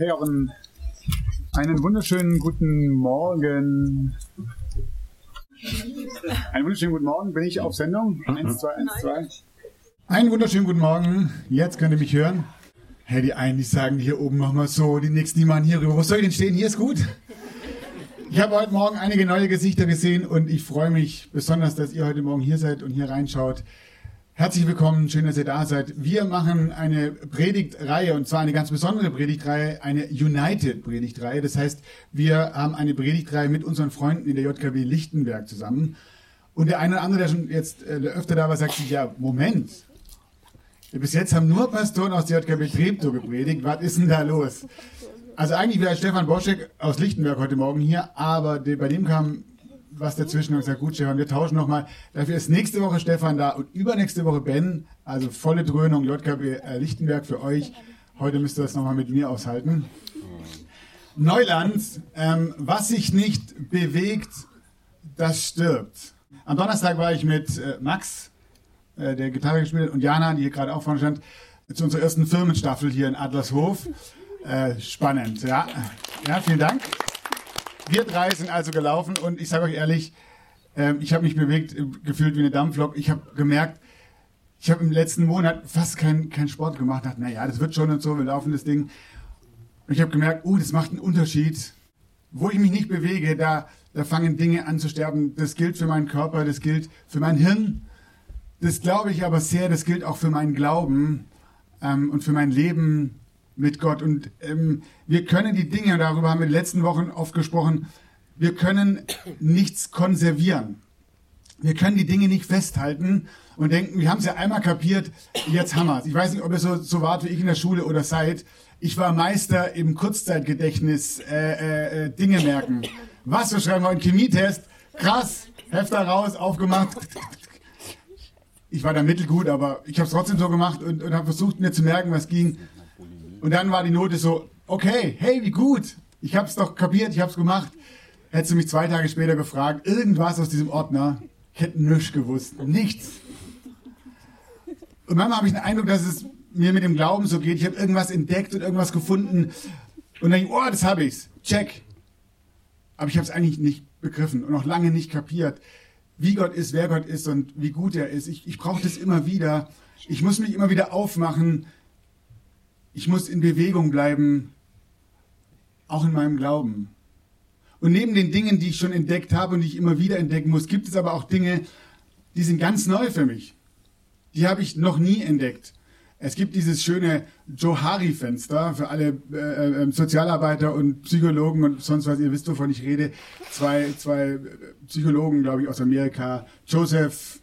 Auch einen, wunderschönen guten Morgen. Einen wunderschönen guten Morgen. Bin ich auf Sendung? Eins, zwei, eins, zwei. Einen wunderschönen guten Morgen. Jetzt könnt ihr mich hören. Hey, die einen, die sagen hier oben wir so, die nächsten, die machen hier rüber. Wo soll ich denn stehen? Hier ist gut. Ich habe heute Morgen einige neue Gesichter gesehen und ich freue mich besonders, dass ihr heute Morgen hier seid und hier reinschaut. Herzlich willkommen, schön, dass ihr da seid. Wir machen eine Predigtreihe und zwar eine ganz besondere Predigtreihe, eine United-Predigtreihe. Das heißt, wir haben eine Predigtreihe mit unseren Freunden in der JKW Lichtenberg zusammen. Und der eine oder andere, der schon jetzt äh, öfter da war, sagt sich, ja, Moment. Bis jetzt haben nur Pastoren aus der JKW Treptow gepredigt. Was ist denn da los? Also eigentlich wäre Stefan Boschek aus Lichtenberg heute Morgen hier, aber bei dem kam was dazwischen und gesagt, gut, Stefan, wir tauschen nochmal. Dafür ist nächste Woche Stefan da und übernächste Woche Ben. Also volle Dröhnung JKW äh, Lichtenberg für euch. Heute müsst ihr das nochmal mit mir aushalten. Neuland, ähm, was sich nicht bewegt, das stirbt. Am Donnerstag war ich mit äh, Max, äh, der Gitarre gespielt hat, und Jana, die hier gerade auch vorne stand, zu unserer ersten Firmenstaffel hier in Adlershof. Äh, spannend, ja. Ja, vielen Dank. Wir drei sind also gelaufen und ich sage euch ehrlich, ähm, ich habe mich bewegt, äh, gefühlt wie eine Dampflok. Ich habe gemerkt, ich habe im letzten Monat fast keinen kein Sport gemacht. Dachte, naja, das wird schon und so, wir laufen das Ding. Und ich habe gemerkt, uh, das macht einen Unterschied. Wo ich mich nicht bewege, da, da fangen Dinge an zu sterben. Das gilt für meinen Körper, das gilt für mein Hirn. Das glaube ich aber sehr, das gilt auch für meinen Glauben ähm, und für mein Leben mit Gott. Und ähm, wir können die Dinge, darüber haben wir in den letzten Wochen oft gesprochen, wir können nichts konservieren. Wir können die Dinge nicht festhalten und denken, wir haben es ja einmal kapiert, jetzt haben wir es. Ich weiß nicht, ob ihr so, so wart wie ich in der Schule oder seid. Ich war Meister im Kurzzeitgedächtnis, äh, äh, äh, Dinge merken. Was, wir schreiben heute Chemietest? Krass, Hefter raus, aufgemacht. Ich war da mittelgut, aber ich habe es trotzdem so gemacht und, und habe versucht, mir zu merken, was ging. Und dann war die Note so, okay, hey, wie gut. Ich habe es doch kapiert, ich habe es gemacht. Hättest du mich zwei Tage später gefragt, irgendwas aus diesem Ordner, ich hätte nichts gewusst. Nichts. Und manchmal habe ich den Eindruck, dass es mir mit dem Glauben so geht. Ich habe irgendwas entdeckt und irgendwas gefunden. Und dann denke ich, oh, das habe ich's. Check. Aber ich habe es eigentlich nicht begriffen und noch lange nicht kapiert, wie Gott ist, wer Gott ist und wie gut er ist. Ich, ich brauche das immer wieder. Ich muss mich immer wieder aufmachen. Ich muss in Bewegung bleiben, auch in meinem Glauben. Und neben den Dingen, die ich schon entdeckt habe und die ich immer wieder entdecken muss, gibt es aber auch Dinge, die sind ganz neu für mich. Die habe ich noch nie entdeckt. Es gibt dieses schöne Johari-Fenster für alle äh, äh, Sozialarbeiter und Psychologen und sonst was, ihr wisst, wovon ich rede. Zwei, zwei äh, Psychologen, glaube ich, aus Amerika, Joseph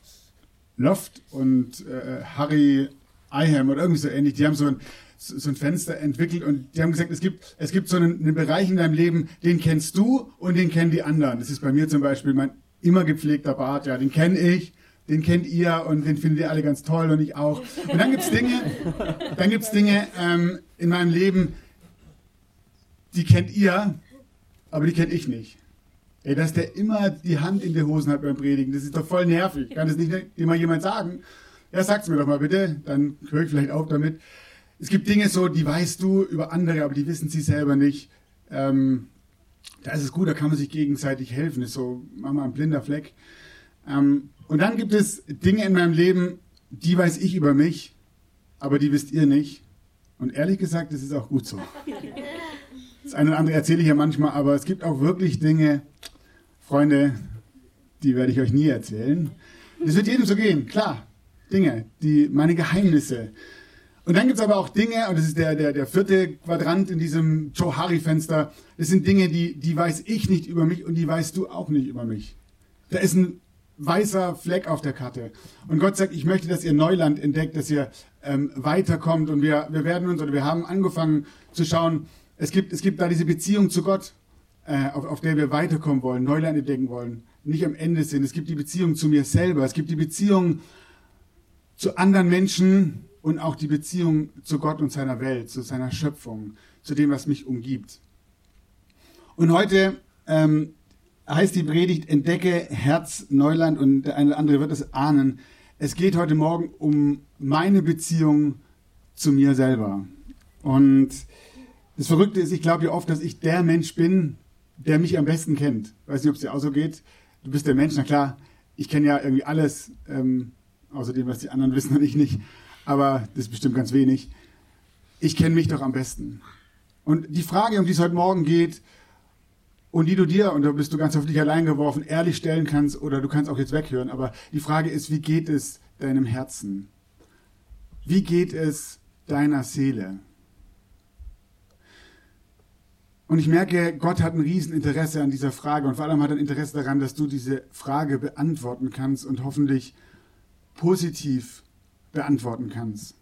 Loft und äh, Harry Iham oder irgendwie so ähnlich, die haben so ein, so ein Fenster entwickelt und die haben gesagt, es gibt, es gibt so einen, einen Bereich in deinem Leben, den kennst du und den kennen die anderen. Das ist bei mir zum Beispiel mein immer gepflegter Bart, ja, den kenne ich, den kennt ihr und den findet ihr alle ganz toll und ich auch. Und dann gibt's Dinge, dann gibt's Dinge ähm, in meinem Leben, die kennt ihr, aber die kennt ich nicht. Ey, dass der immer die Hand in der Hosen hat beim Predigen, das ist doch voll nervig. Kann das nicht immer jemand sagen? Ja, sag's mir doch mal bitte, dann höre ich vielleicht auf damit. Es gibt Dinge so, die weißt du über andere, aber die wissen sie selber nicht. Ähm, da ist es gut, da kann man sich gegenseitig helfen. Ist so, mach mal ein blinder Fleck. Ähm, und dann gibt es Dinge in meinem Leben, die weiß ich über mich, aber die wisst ihr nicht. Und ehrlich gesagt, das ist auch gut so. Das eine oder andere erzähle ich ja manchmal, aber es gibt auch wirklich Dinge, Freunde, die werde ich euch nie erzählen. Das wird jedem so gehen, klar. Dinge, die meine Geheimnisse. Und dann gibt's aber auch Dinge, und das ist der, der, der vierte Quadrant in diesem Johari-Fenster, das sind Dinge, die, die weiß ich nicht über mich und die weißt du auch nicht über mich. Da ist ein weißer Fleck auf der Karte. Und Gott sagt, ich möchte, dass ihr Neuland entdeckt, dass ihr ähm, weiterkommt. Und wir, wir werden uns, oder wir haben angefangen zu schauen, es gibt, es gibt da diese Beziehung zu Gott, äh, auf, auf der wir weiterkommen wollen, Neuland entdecken wollen, nicht am Ende sind. Es gibt die Beziehung zu mir selber, es gibt die Beziehung zu anderen Menschen und auch die Beziehung zu Gott und seiner Welt, zu seiner Schöpfung, zu dem, was mich umgibt. Und heute ähm, heißt die Predigt Entdecke Herz Neuland und der eine oder andere wird es ahnen. Es geht heute Morgen um meine Beziehung zu mir selber. Und das Verrückte ist, ich glaube ja oft, dass ich der Mensch bin, der mich am besten kennt. Weiß nicht, ob es dir auch so geht. Du bist der Mensch, na klar, ich kenne ja irgendwie alles, ähm, außer dem, was die anderen wissen und ich nicht. Aber das ist bestimmt ganz wenig. Ich kenne mich doch am besten. Und die Frage, um die es heute Morgen geht, und die du dir, und da bist du ganz auf dich allein geworfen, ehrlich stellen kannst, oder du kannst auch jetzt weghören, aber die Frage ist, wie geht es deinem Herzen? Wie geht es deiner Seele? Und ich merke, Gott hat ein Rieseninteresse an dieser Frage und vor allem hat er ein Interesse daran, dass du diese Frage beantworten kannst und hoffentlich positiv beantworten kannst.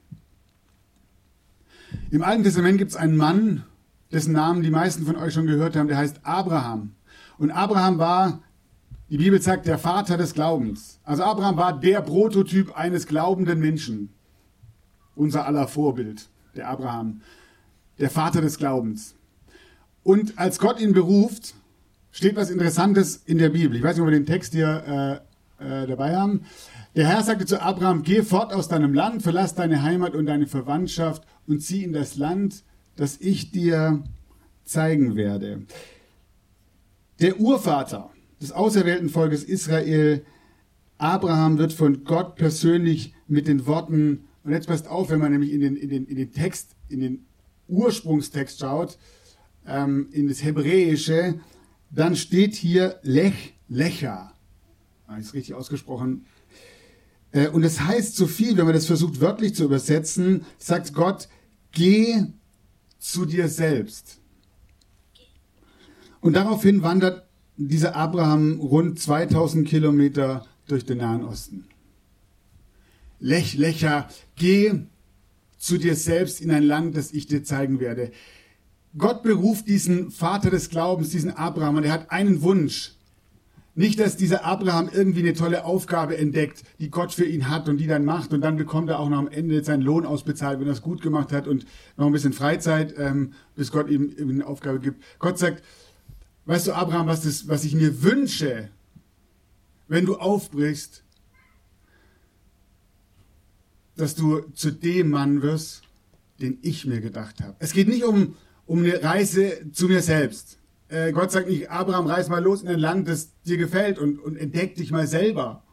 Im Alten Testament gibt es einen Mann, dessen Namen die meisten von euch schon gehört haben, der heißt Abraham. Und Abraham war, die Bibel sagt, der Vater des Glaubens. Also Abraham war der Prototyp eines glaubenden Menschen. Unser aller Vorbild, der Abraham, der Vater des Glaubens. Und als Gott ihn beruft, steht was Interessantes in der Bibel. Ich weiß nicht, ob wir den Text hier äh, äh, dabei haben. Der Herr sagte zu Abraham, geh fort aus deinem Land, verlass deine Heimat und deine Verwandtschaft und zieh in das Land, das ich dir zeigen werde. Der Urvater des auserwählten Volkes Israel, Abraham, wird von Gott persönlich mit den Worten, und jetzt passt auf, wenn man nämlich in den, in den, in den Text, in den Ursprungstext schaut, ähm, in das Hebräische, dann steht hier Lech, Lecha. Ah, ist richtig ausgesprochen. Äh, und es das heißt so viel, wenn man das versucht wörtlich zu übersetzen, sagt Gott, geh zu dir selbst. Und daraufhin wandert dieser Abraham rund 2000 Kilometer durch den Nahen Osten. Lech, Lecha, geh zu dir selbst in ein Land, das ich dir zeigen werde. Gott beruft diesen Vater des Glaubens, diesen Abraham, und er hat einen Wunsch. Nicht, dass dieser Abraham irgendwie eine tolle Aufgabe entdeckt, die Gott für ihn hat und die dann macht und dann bekommt er auch noch am Ende seinen Lohn ausbezahlt, wenn er es gut gemacht hat und noch ein bisschen Freizeit, ähm, bis Gott ihm eine Aufgabe gibt. Gott sagt, weißt du, Abraham, was, das, was ich mir wünsche, wenn du aufbrichst, dass du zu dem Mann wirst, den ich mir gedacht habe. Es geht nicht um, um eine Reise zu mir selbst. Äh, Gott sagt nicht, Abraham, reis mal los in ein Land, das dir gefällt und, und entdeck dich mal selber.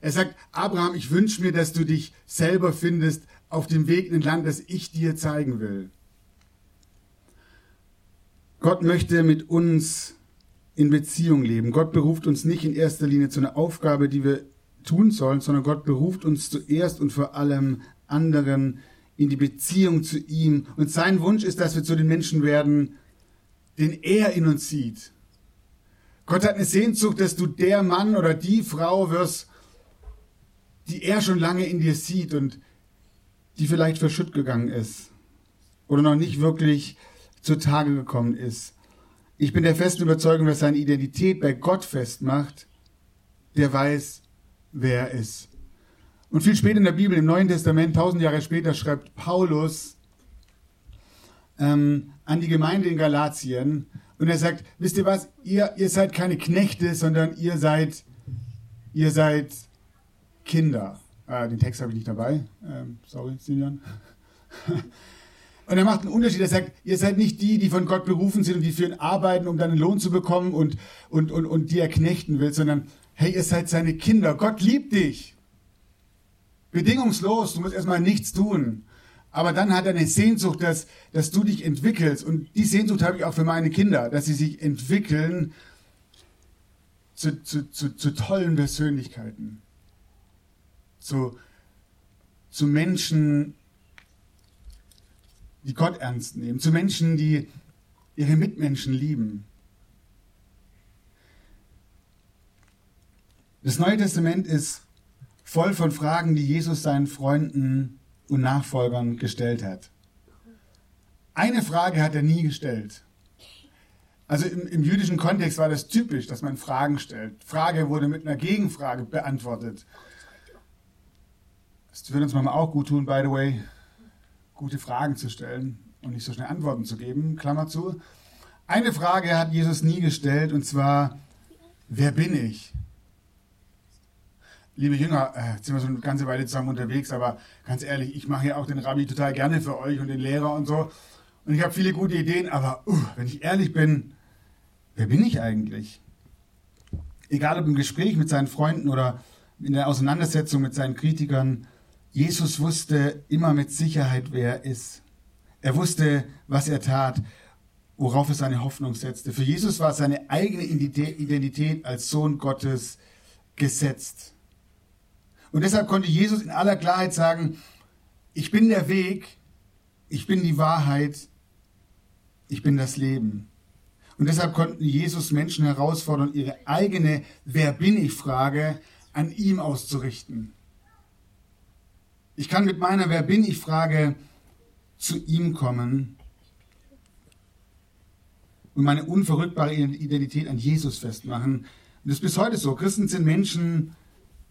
Er sagt, Abraham, ich wünsche mir, dass du dich selber findest auf dem Weg in ein Land, das ich dir zeigen will. Gott möchte mit uns in Beziehung leben. Gott beruft uns nicht in erster Linie zu einer Aufgabe, die wir tun sollen, sondern Gott beruft uns zuerst und vor allem anderen in die Beziehung zu ihm. Und sein Wunsch ist, dass wir zu den Menschen werden, den er in uns sieht. Gott hat eine Sehnsucht, dass du der Mann oder die Frau wirst, die er schon lange in dir sieht und die vielleicht verschütt gegangen ist oder noch nicht wirklich zutage gekommen ist. Ich bin der festen Überzeugung, dass seine Identität bei Gott festmacht, der weiß, wer er ist. Und viel später in der Bibel, im Neuen Testament, tausend Jahre später, schreibt Paulus ähm, an die Gemeinde in Galatien und er sagt, wisst ihr was, ihr, ihr seid keine Knechte, sondern ihr seid, ihr seid Kinder. Äh, den Text habe ich nicht dabei. Ähm, sorry, Simeon. Und er macht einen Unterschied. Er sagt, ihr seid nicht die, die von Gott berufen sind und die für ihn arbeiten, um dann einen Lohn zu bekommen und, und, und, und die er knechten will, sondern hey, ihr seid seine Kinder. Gott liebt dich. Bedingungslos. Du musst erstmal nichts tun. Aber dann hat er eine Sehnsucht, dass, dass du dich entwickelst. Und die Sehnsucht habe ich auch für meine Kinder, dass sie sich entwickeln zu, zu, zu, zu tollen Persönlichkeiten. Zu, zu Menschen, die Gott ernst nehmen. Zu Menschen, die ihre Mitmenschen lieben. Das Neue Testament ist voll von Fragen, die Jesus seinen Freunden und Nachfolgern gestellt hat. Eine Frage hat er nie gestellt. Also im, im, jüdischen Kontext war das typisch, dass man Fragen stellt. Frage wurde mit einer Gegenfrage beantwortet. Das würde uns manchmal auch gut tun, by the way, gute Fragen zu stellen und nicht so schnell Antworten zu geben. Klammer zu. Eine Frage hat Jesus nie gestellt und zwar, wer bin ich? Liebe Jünger, äh, jetzt sind wir schon eine ganze Weile zusammen unterwegs, aber ganz ehrlich, ich mache ja auch den Rabbi total gerne für euch und den Lehrer und so. Und ich habe viele gute Ideen, aber uh, wenn ich ehrlich bin, wer bin ich eigentlich? Egal ob im Gespräch mit seinen Freunden oder in der Auseinandersetzung mit seinen Kritikern, Jesus wusste immer mit Sicherheit, wer er ist. Er wusste, was er tat, worauf er seine Hoffnung setzte. Für Jesus war seine eigene Identität als Sohn Gottes gesetzt. Und deshalb konnte Jesus in aller Klarheit sagen, ich bin der Weg, ich bin die Wahrheit, ich bin das Leben. Und deshalb konnten Jesus Menschen herausfordern, ihre eigene Wer bin ich Frage an ihm auszurichten. Ich kann mit meiner Wer bin ich Frage zu ihm kommen und meine unverrückbare Identität an Jesus festmachen. Und das ist bis heute so. Christen sind Menschen,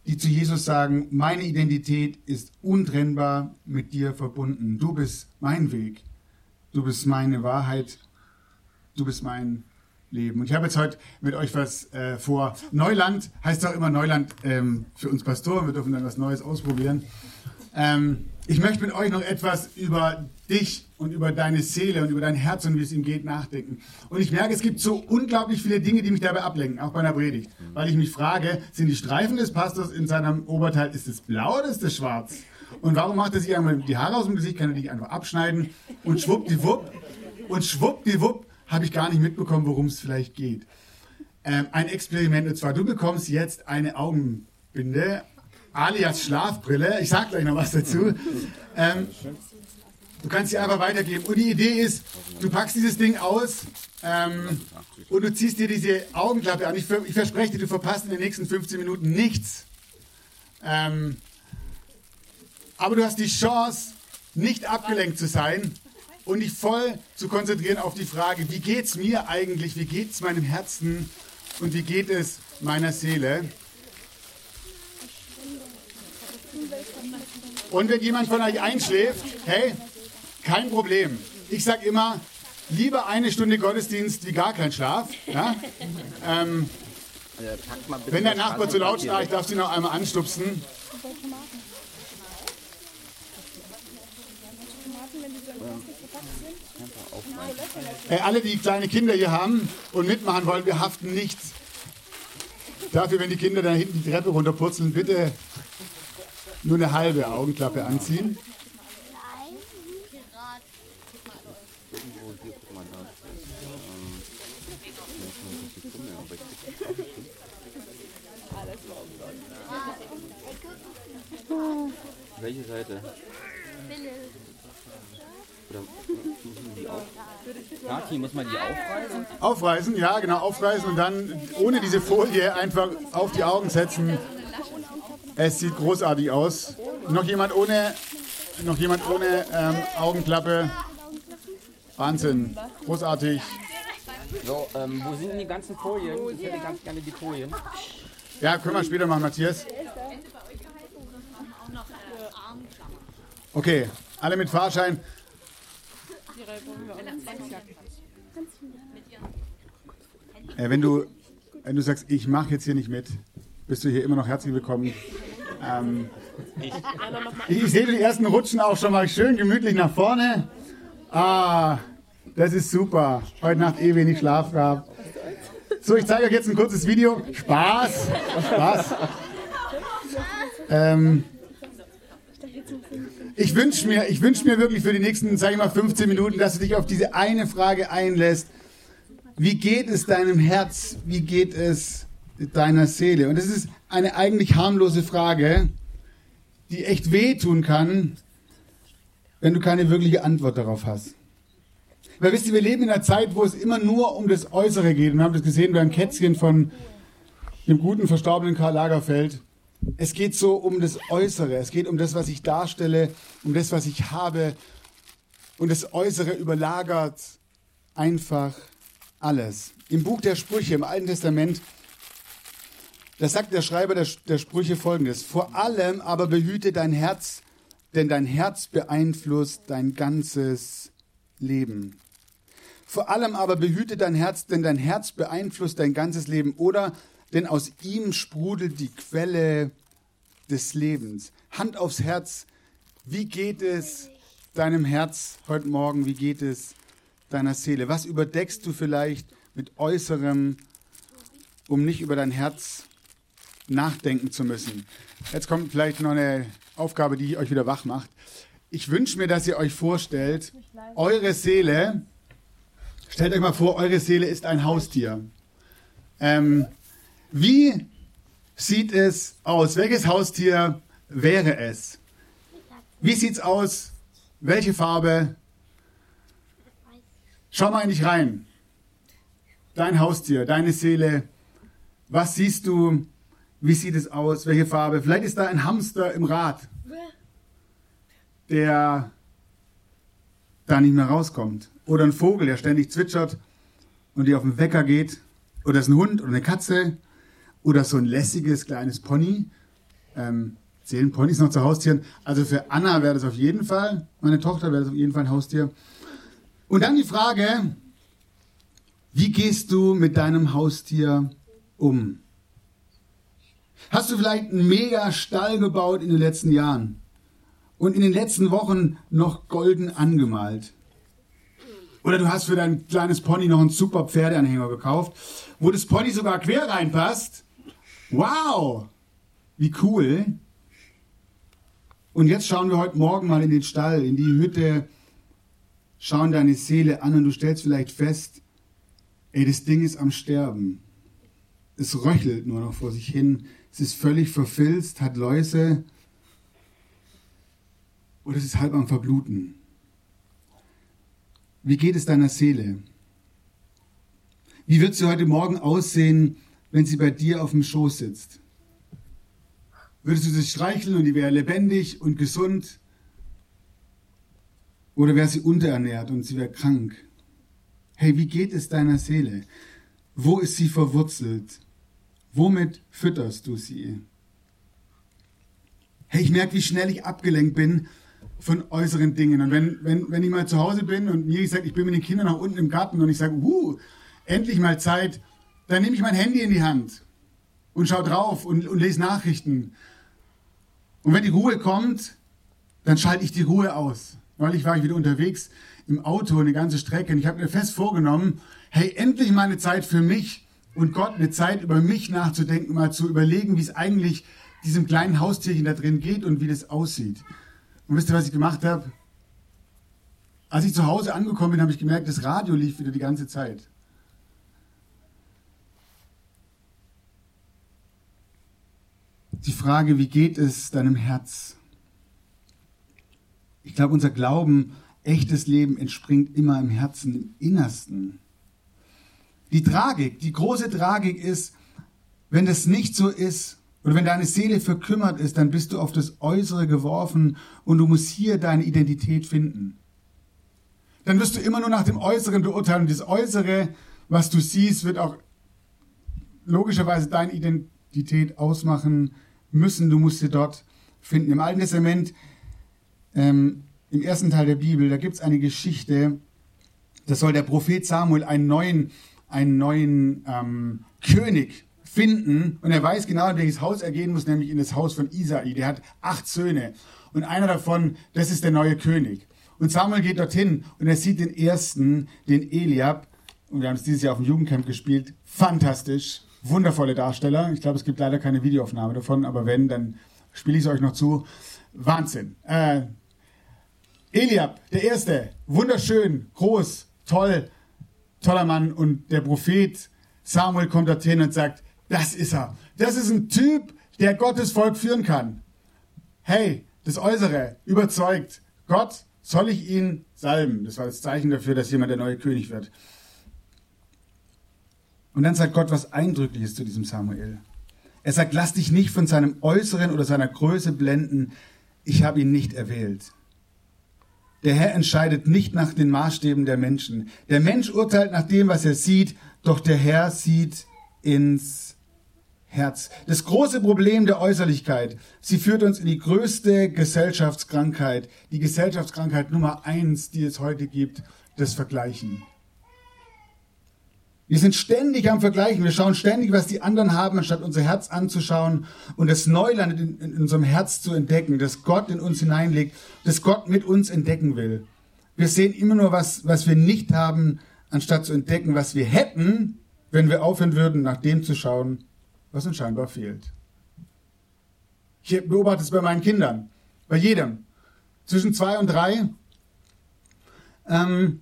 die zu Jesus sagen, meine Identität ist untrennbar mit dir verbunden. Du bist mein Weg. Du bist meine Wahrheit. Du bist mein Leben. Und ich habe jetzt heute mit euch was äh, vor. Neuland heißt auch immer Neuland ähm, für uns Pastoren. Wir dürfen dann was Neues ausprobieren. Ähm, ich möchte mit euch noch etwas über dich und über deine Seele und über dein Herz und wie es ihm geht nachdenken. Und ich merke, es gibt so unglaublich viele Dinge, die mich dabei ablenken, auch bei einer Predigt. Weil ich mich frage, sind die Streifen des Pastors in seinem Oberteil, ist es blau oder ist es schwarz? Und warum macht er sich einmal die Haare aus dem Gesicht? Kann er die einfach abschneiden? Und schwuppdiwupp, und schwuppdiwupp habe ich gar nicht mitbekommen, worum es vielleicht geht. Ähm, ein Experiment, und zwar, du bekommst jetzt eine Augenbinde, alias Schlafbrille. Ich sage gleich noch was dazu. Ähm, du kannst sie einfach weitergeben. Und die Idee ist, du packst dieses Ding aus ähm, und du ziehst dir diese Augenklappe an. Ich, ich, verspreche dir, du verpasst in den nächsten 15 Minuten nichts. Ähm, aber du hast die Chance, nicht abgelenkt zu sein und dich voll zu konzentrieren auf die Frage, wie geht es mir eigentlich, wie geht es meinem Herzen und wie geht es meiner Seele. Und wenn jemand von euch einschläft, hey, kein Problem. Ich sage immer, lieber eine Stunde Gottesdienst wie gar kein Schlaf. Ja? Ähm, wenn der Nachbar zu laut schnarcht, darf sie noch einmal anstupsen. Hey, alle, die kleine Kinder hier haben und mitmachen wollen, wir haften nichts. Dafür, wenn die Kinder da hinten die Treppe runterpurzeln, bitte nur eine halbe Augenklappe anziehen. Welche Seite? Oder die auf? Muss man die aufreißen? Aufreißen, ja, genau, aufreißen und dann ohne diese Folie einfach auf die Augen setzen. Es sieht großartig aus. Noch jemand ohne, noch jemand ohne ähm, Augenklappe? Wahnsinn, großartig. So, ähm, wo sind denn die ganzen Folien? Ich hätte ganz gerne die Folien. Ja, können wir später machen, Matthias. Okay, alle mit Fahrschein. Äh, wenn, du, wenn du sagst, ich mache jetzt hier nicht mit, bist du hier immer noch herzlich willkommen. Ähm, ich, ich sehe die ersten Rutschen auch schon mal schön gemütlich nach vorne. Ah, das ist super. Heute Nacht eh wenig Schlaf gehabt. So, ich zeige euch jetzt ein kurzes Video. Spaß, Spaß. Ähm, ich wünsche mir, ich wünsch mir wirklich für die nächsten, sage ich mal, 15 Minuten, dass du dich auf diese eine Frage einlässt. Wie geht es deinem Herz? Wie geht es deiner Seele? Und das ist eine eigentlich harmlose Frage, die echt wehtun kann, wenn du keine wirkliche Antwort darauf hast. Weil wisst ihr, wir leben in einer Zeit, wo es immer nur um das Äußere geht. Und wir haben das gesehen beim Kätzchen von dem guten verstorbenen Karl Lagerfeld. Es geht so um das Äußere, es geht um das, was ich darstelle, um das, was ich habe. Und das Äußere überlagert einfach alles. Im Buch der Sprüche im Alten Testament, da sagt der Schreiber der, der Sprüche folgendes. Vor allem aber behüte dein Herz, denn dein Herz beeinflusst dein ganzes Leben. Vor allem aber behüte dein Herz, denn dein Herz beeinflusst dein ganzes Leben. Oder denn aus ihm sprudelt die Quelle des Lebens. Hand aufs Herz. Wie geht es deinem Herz heute Morgen? Wie geht es deiner Seele? Was überdeckst du vielleicht mit Äußerem, um nicht über dein Herz nachdenken zu müssen? Jetzt kommt vielleicht noch eine Aufgabe, die euch wieder wach macht. Ich wünsche mir, dass ihr euch vorstellt, eure Seele, stellt euch mal vor, eure Seele ist ein Haustier. Ähm, wie sieht es aus? Welches Haustier wäre es? Wie sieht's aus? Welche Farbe? Schau mal in dich rein. Dein Haustier, deine Seele. Was siehst du? Wie sieht es aus? Welche Farbe? Vielleicht ist da ein Hamster im Rad, der da nicht mehr rauskommt. Oder ein Vogel, der ständig zwitschert und dir auf den Wecker geht. Oder ist ein Hund oder eine Katze oder so ein lässiges kleines Pony. Ähm, zählen Ponys noch zu Haustieren. Also für Anna wäre das auf jeden Fall, meine Tochter wäre das auf jeden Fall ein Haustier. Und dann die Frage, wie gehst du mit deinem Haustier um? Hast du vielleicht einen mega Stall gebaut in den letzten Jahren und in den letzten Wochen noch golden angemalt? Oder du hast für dein kleines Pony noch einen super Pferdeanhänger gekauft, wo das Pony sogar quer reinpasst Wow! Wie cool. Und jetzt schauen wir heute Morgen mal in den Stall, in die Hütte, schauen deine Seele an und du stellst vielleicht fest, ey, das Ding ist am Sterben. Es röchelt nur noch vor sich hin. Es ist völlig verfilzt, hat Läuse. Oder es ist halb am Verbluten. Wie geht es deiner Seele? Wie wird sie heute Morgen aussehen, wenn sie bei dir auf dem Schoß sitzt? Würdest du sie streicheln und die wäre lebendig und gesund? Oder wäre sie unterernährt und sie wäre krank? Hey, wie geht es deiner Seele? Wo ist sie verwurzelt? Womit fütterst du sie? Hey, ich merke, wie schnell ich abgelenkt bin von äußeren Dingen. Und wenn, wenn, wenn ich mal zu Hause bin und mir sagt, ich bin mit den Kindern nach unten im Garten und ich sage, uh, endlich mal Zeit, dann nehme ich mein Handy in die Hand und schaue drauf und, und lese Nachrichten. Und wenn die Ruhe kommt, dann schalte ich die Ruhe aus. Neulich war ich wieder unterwegs im Auto eine ganze Strecke und ich habe mir fest vorgenommen, hey, endlich mal eine Zeit für mich und Gott, eine Zeit über mich nachzudenken, mal zu überlegen, wie es eigentlich diesem kleinen Haustierchen da drin geht und wie das aussieht. Und wisst ihr, was ich gemacht habe? Als ich zu Hause angekommen bin, habe ich gemerkt, das Radio lief wieder die ganze Zeit. die Frage, wie geht es deinem Herz? Ich glaube, unser Glauben, echtes Leben entspringt immer im Herzen, im Innersten. Die Tragik, die große Tragik ist, wenn das nicht so ist oder wenn deine Seele verkümmert ist, dann bist du auf das Äußere geworfen und du musst hier deine Identität finden. Dann wirst du immer nur nach dem Äußeren beurteilen und das Äußere, was du siehst, wird auch logischerweise deine Identität ausmachen, müssen, du musst sie dort finden. Im Alten Testament, ähm, im ersten Teil der Bibel, da gibt es eine Geschichte, da soll der Prophet Samuel einen neuen, einen neuen ähm, König finden und er weiß genau, in welches Haus er gehen muss, nämlich in das Haus von Isai. Der hat acht Söhne und einer davon, das ist der neue König. Und Samuel geht dorthin und er sieht den ersten, den Eliab, und wir haben es dieses Jahr auf dem Jugendcamp gespielt, fantastisch wundervolle Darsteller. Ich glaube, es gibt leider keine Videoaufnahme davon, aber wenn, dann spiele ich es euch noch zu. Wahnsinn. Äh, Eliab, der Erste, wunderschön, groß, toll, toller Mann. Und der Prophet Samuel kommt dorthin und sagt, das ist er. Das ist ein Typ, der Gottes Volk führen kann. Hey, das Äußere überzeugt. Gott, soll ich ihn salben? Das war das Zeichen dafür, dass jemand der neue König wird. Und dann sagt Gott was Eindrückliches zu diesem Samuel. Er sagt, lass dich nicht von seinem Äußeren oder seiner Größe blenden. Ich habe ihn nicht erwählt. Der Herr entscheidet nicht nach den Maßstäben der Menschen. Der Mensch urteilt nach dem, was er sieht, doch der Herr sieht ins Herz. Das große Problem der Äußerlichkeit, sie führt uns in die größte Gesellschaftskrankheit, die Gesellschaftskrankheit Nummer eins, die es heute gibt, das Vergleichen. Wir sind ständig am Vergleichen. Wir schauen ständig, was die anderen haben, anstatt unser Herz anzuschauen und das Neuland in, in unserem Herz zu entdecken, das Gott in uns hineinlegt, das Gott mit uns entdecken will. Wir sehen immer nur was, was wir nicht haben, anstatt zu entdecken, was wir hätten, wenn wir aufhören würden, nach dem zu schauen, was uns scheinbar fehlt. Ich beobachte es bei meinen Kindern, bei jedem. Zwischen zwei und drei ähm,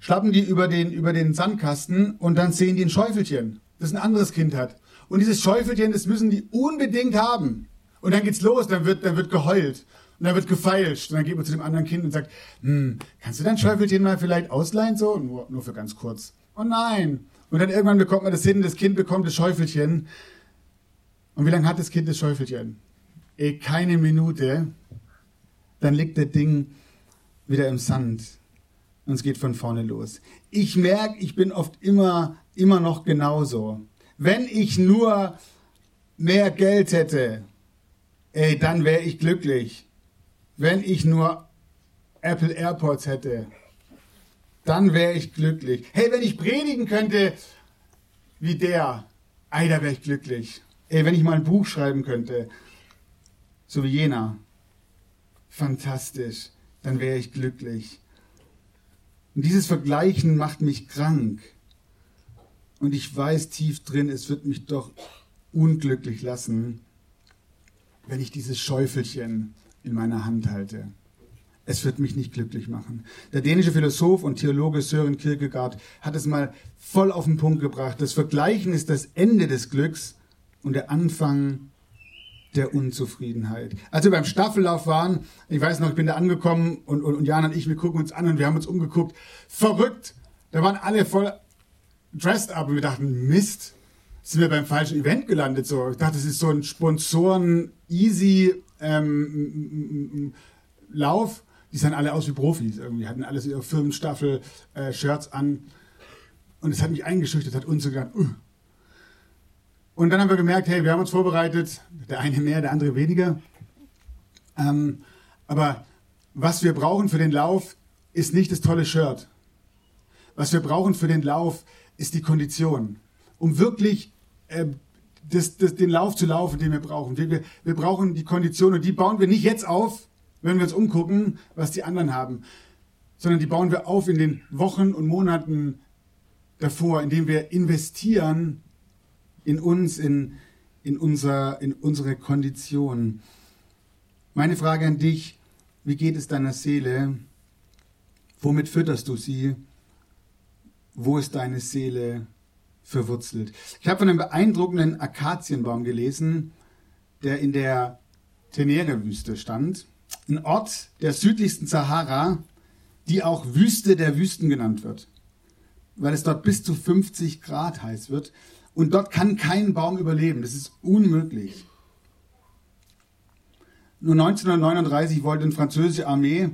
schlappen die über den, über den Sandkasten und dann sehen die ein Schäufelchen, das ein anderes Kind hat. Und dieses Schäufelchen, das müssen die unbedingt haben. Und dann geht's los, dann wird, dann wird geheult. Und dann wird gefeilscht. Und dann geht man zu dem anderen Kind und sagt, hm, kannst du dein Schäufelchen mal vielleicht ausleihen so? Nur, nur für ganz kurz. Oh nein. Und dann irgendwann bekommt man das hin, das Kind bekommt das Schäufelchen. Und wie lange hat das Kind das Schäufelchen? Eh, keine Minute. Dann liegt das Ding wieder im Sand und es geht von vorne los. Ich merke, ich bin oft immer, immer noch genauso. Wenn ich nur mehr Geld hätte, ey, dann wäre ich glücklich. Wenn ich nur Apple AirPods hätte, dann wäre ich glücklich. Hey, wenn ich predigen könnte wie der, ey, da wäre ich glücklich. Ey, wenn ich mal ein Buch schreiben könnte, so wie jener, fantastisch, dann wäre ich glücklich. Und dieses Vergleichen macht mich krank. Und ich weiß tief drin, es wird mich doch unglücklich lassen, wenn ich dieses Schäufelchen in meiner Hand halte. Es wird mich nicht glücklich machen. Der dänische Philosoph und Theologe Søren Kierkegaard hat es mal voll auf den Punkt gebracht. Das Vergleichen ist das Ende des Glücks und der Anfang der Unzufriedenheit. Als wir beim Staffellauf waren, ich weiß noch, ich bin da angekommen und, und, und Jan und ich, wir gucken uns an und wir haben uns umgeguckt. Verrückt! Da waren alle voll dressed up und wir dachten, Mist, sind wir beim falschen Event gelandet. So, ich dachte, das ist so ein Sponsoren-easy ähm, Lauf. Die sahen alle aus wie Profis irgendwie, hatten alles ihre Firmenstaffel-Shirts äh, an. Und es hat mich eingeschüchtert, hat uns so gedacht, uh, und dann haben wir gemerkt, hey, wir haben uns vorbereitet, der eine mehr, der andere weniger. Ähm, aber was wir brauchen für den Lauf, ist nicht das tolle Shirt. Was wir brauchen für den Lauf, ist die Kondition. Um wirklich äh, das, das, den Lauf zu laufen, den wir brauchen. Wir, wir, wir brauchen die Kondition und die bauen wir nicht jetzt auf, wenn wir uns umgucken, was die anderen haben, sondern die bauen wir auf in den Wochen und Monaten davor, indem wir investieren in uns, in, in, unser, in unsere Kondition. Meine Frage an dich, wie geht es deiner Seele? Womit fütterst du sie? Wo ist deine Seele verwurzelt? Ich habe von einem beeindruckenden Akazienbaum gelesen, der in der Tenere-Wüste stand. Ein Ort der südlichsten Sahara, die auch Wüste der Wüsten genannt wird, weil es dort bis zu 50 Grad heiß wird. Und dort kann kein Baum überleben. Das ist unmöglich. Nur 1939 wollte eine französische Armee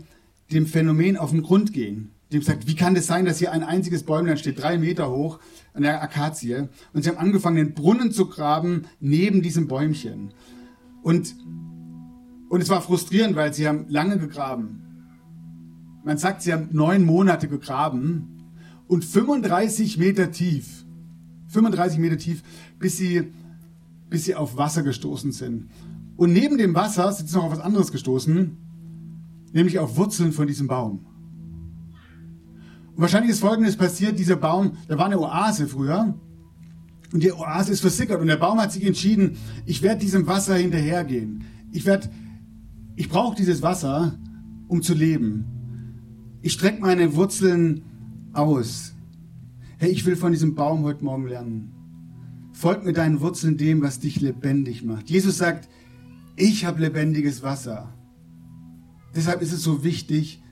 dem Phänomen auf den Grund gehen. Dem sagt, wie kann das sein, dass hier ein einziges Bäumlein steht, drei Meter hoch, an der Akazie. Und sie haben angefangen, den Brunnen zu graben neben diesem Bäumchen. Und, und es war frustrierend, weil sie haben lange gegraben. Man sagt, sie haben neun Monate gegraben und 35 Meter tief 35 Meter tief, bis sie, bis sie auf Wasser gestoßen sind. Und neben dem Wasser sind sie noch auf was anderes gestoßen, nämlich auf Wurzeln von diesem Baum. Und wahrscheinlich ist Folgendes passiert, dieser Baum, da war eine Oase früher, und die Oase ist versickert und der Baum hat sich entschieden, ich werde diesem Wasser hinterhergehen. Ich werde, ich brauche dieses Wasser, um zu leben. Ich strecke meine Wurzeln aus. Hey, ich will von diesem Baum heute Morgen lernen. Folg mit deinen Wurzeln dem, was dich lebendig macht. Jesus sagt, ich habe lebendiges Wasser. Deshalb ist es so wichtig,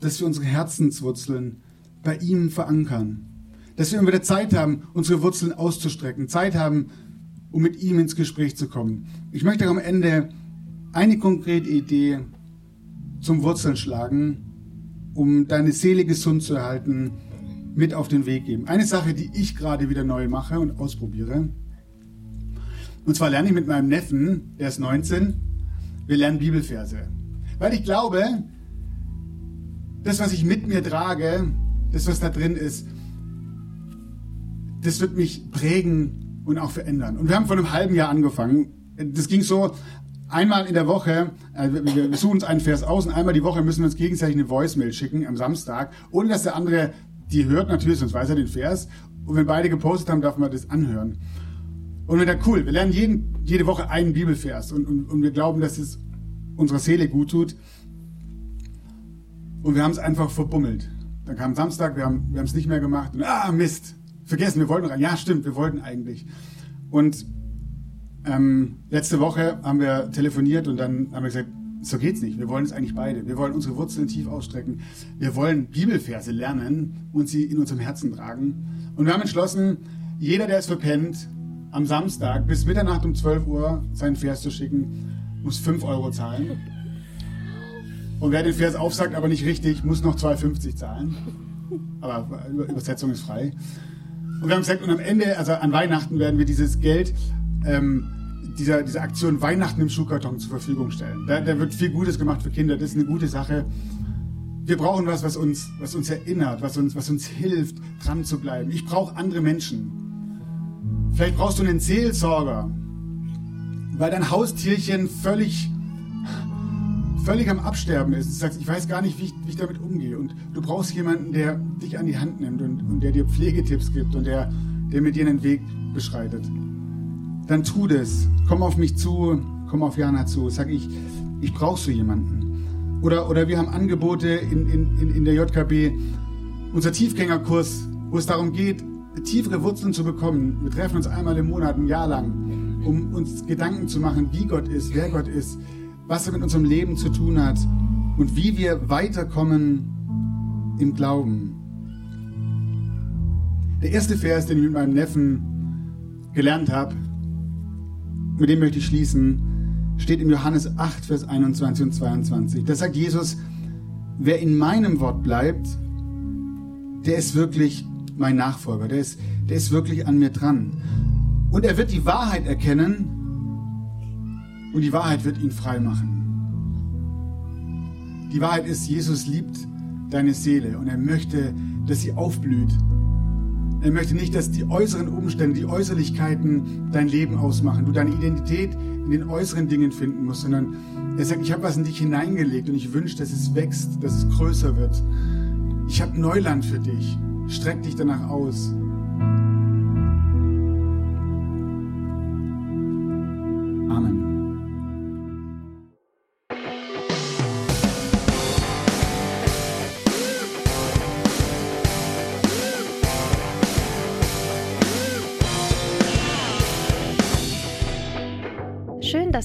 dass wir unsere Herzenswurzeln bei ihm verankern. Dass wir immer wieder Zeit haben, unsere Wurzeln auszustrecken. Zeit haben, um mit ihm ins Gespräch zu kommen. Ich möchte am Ende eine konkrete Idee zum Wurzeln schlagen, um deine Seele gesund zu erhalten, mit auf den Weg geben. Eine Sache, die ich gerade wieder neu mache und ausprobiere. Und zwar lerne ich mit meinem Neffen, der ist 19, wir lernen Bibelverse. Weil ich glaube, das, was ich mit mir trage, das, was da drin ist, das wird mich prägen und auch verändern. Und wir haben vor einem halben Jahr angefangen. Das ging so, einmal in der Woche, äh, wir suchen uns einen Vers aus und einmal die Woche müssen wir uns gegenseitig eine Voicemail schicken am Samstag, ohne dass der andere die hört natürlich, sonst weiß er den Vers. Und wenn beide gepostet haben, darf man das anhören. Und wir dachten, cool, wir lernen jeden, jede Woche einen Bibelvers und, und, und wir glauben, dass es unserer Seele gut tut. Und wir haben es einfach verbummelt. Dann kam Samstag, wir haben wir es nicht mehr gemacht. Und, ah, Mist, vergessen, wir wollten rein. Ja, stimmt, wir wollten eigentlich. Und ähm, letzte Woche haben wir telefoniert und dann haben wir gesagt, so geht's nicht. Wir wollen es eigentlich beide. Wir wollen unsere Wurzeln tief ausstrecken. Wir wollen Bibelverse lernen und sie in unserem Herzen tragen. Und wir haben entschlossen, jeder, der es verpennt, am Samstag bis Mitternacht um 12 Uhr seinen Vers zu schicken, muss 5 Euro zahlen. Und wer den Vers aufsagt, aber nicht richtig, muss noch 2,50 zahlen. Aber Übersetzung ist frei. Und wir haben gesagt, und am Ende, also an Weihnachten, werden wir dieses Geld ähm, dieser, dieser Aktion Weihnachten im Schuhkarton zur Verfügung stellen. Da, da wird viel Gutes gemacht für Kinder, das ist eine gute Sache. Wir brauchen was, was uns, was uns erinnert, was uns, was uns hilft, dran zu bleiben. Ich brauche andere Menschen. Vielleicht brauchst du einen Seelsorger, weil dein Haustierchen völlig, völlig am Absterben ist. Du sagst, ich weiß gar nicht, wie ich, wie ich damit umgehe. Und du brauchst jemanden, der dich an die Hand nimmt und, und der dir Pflegetipps gibt und der, der mit dir einen Weg beschreitet dann tu das. Komm auf mich zu, komm auf Jana zu. Sag ich, ich brauche so jemanden. Oder, oder wir haben Angebote in, in, in der JKB, unser Tiefgängerkurs, wo es darum geht, tiefere Wurzeln zu bekommen. Wir treffen uns einmal im Monat, ein Jahr lang, um uns Gedanken zu machen, wie Gott ist, wer Gott ist, was er mit unserem Leben zu tun hat und wie wir weiterkommen im Glauben. Der erste Vers, den ich mit meinem Neffen gelernt habe, mit dem möchte ich schließen, steht in Johannes 8, Vers 21 und 22. Da sagt Jesus, wer in meinem Wort bleibt, der ist wirklich mein Nachfolger, der ist, der ist wirklich an mir dran. Und er wird die Wahrheit erkennen und die Wahrheit wird ihn frei machen. Die Wahrheit ist, Jesus liebt deine Seele und er möchte, dass sie aufblüht er möchte nicht, dass die äußeren Umstände, die Äußerlichkeiten dein Leben ausmachen, du deine Identität in den äußeren Dingen finden musst, sondern er sagt, ich habe was in dich hineingelegt und ich wünsche, dass es wächst, dass es größer wird. Ich habe Neuland für dich. Streck dich danach aus.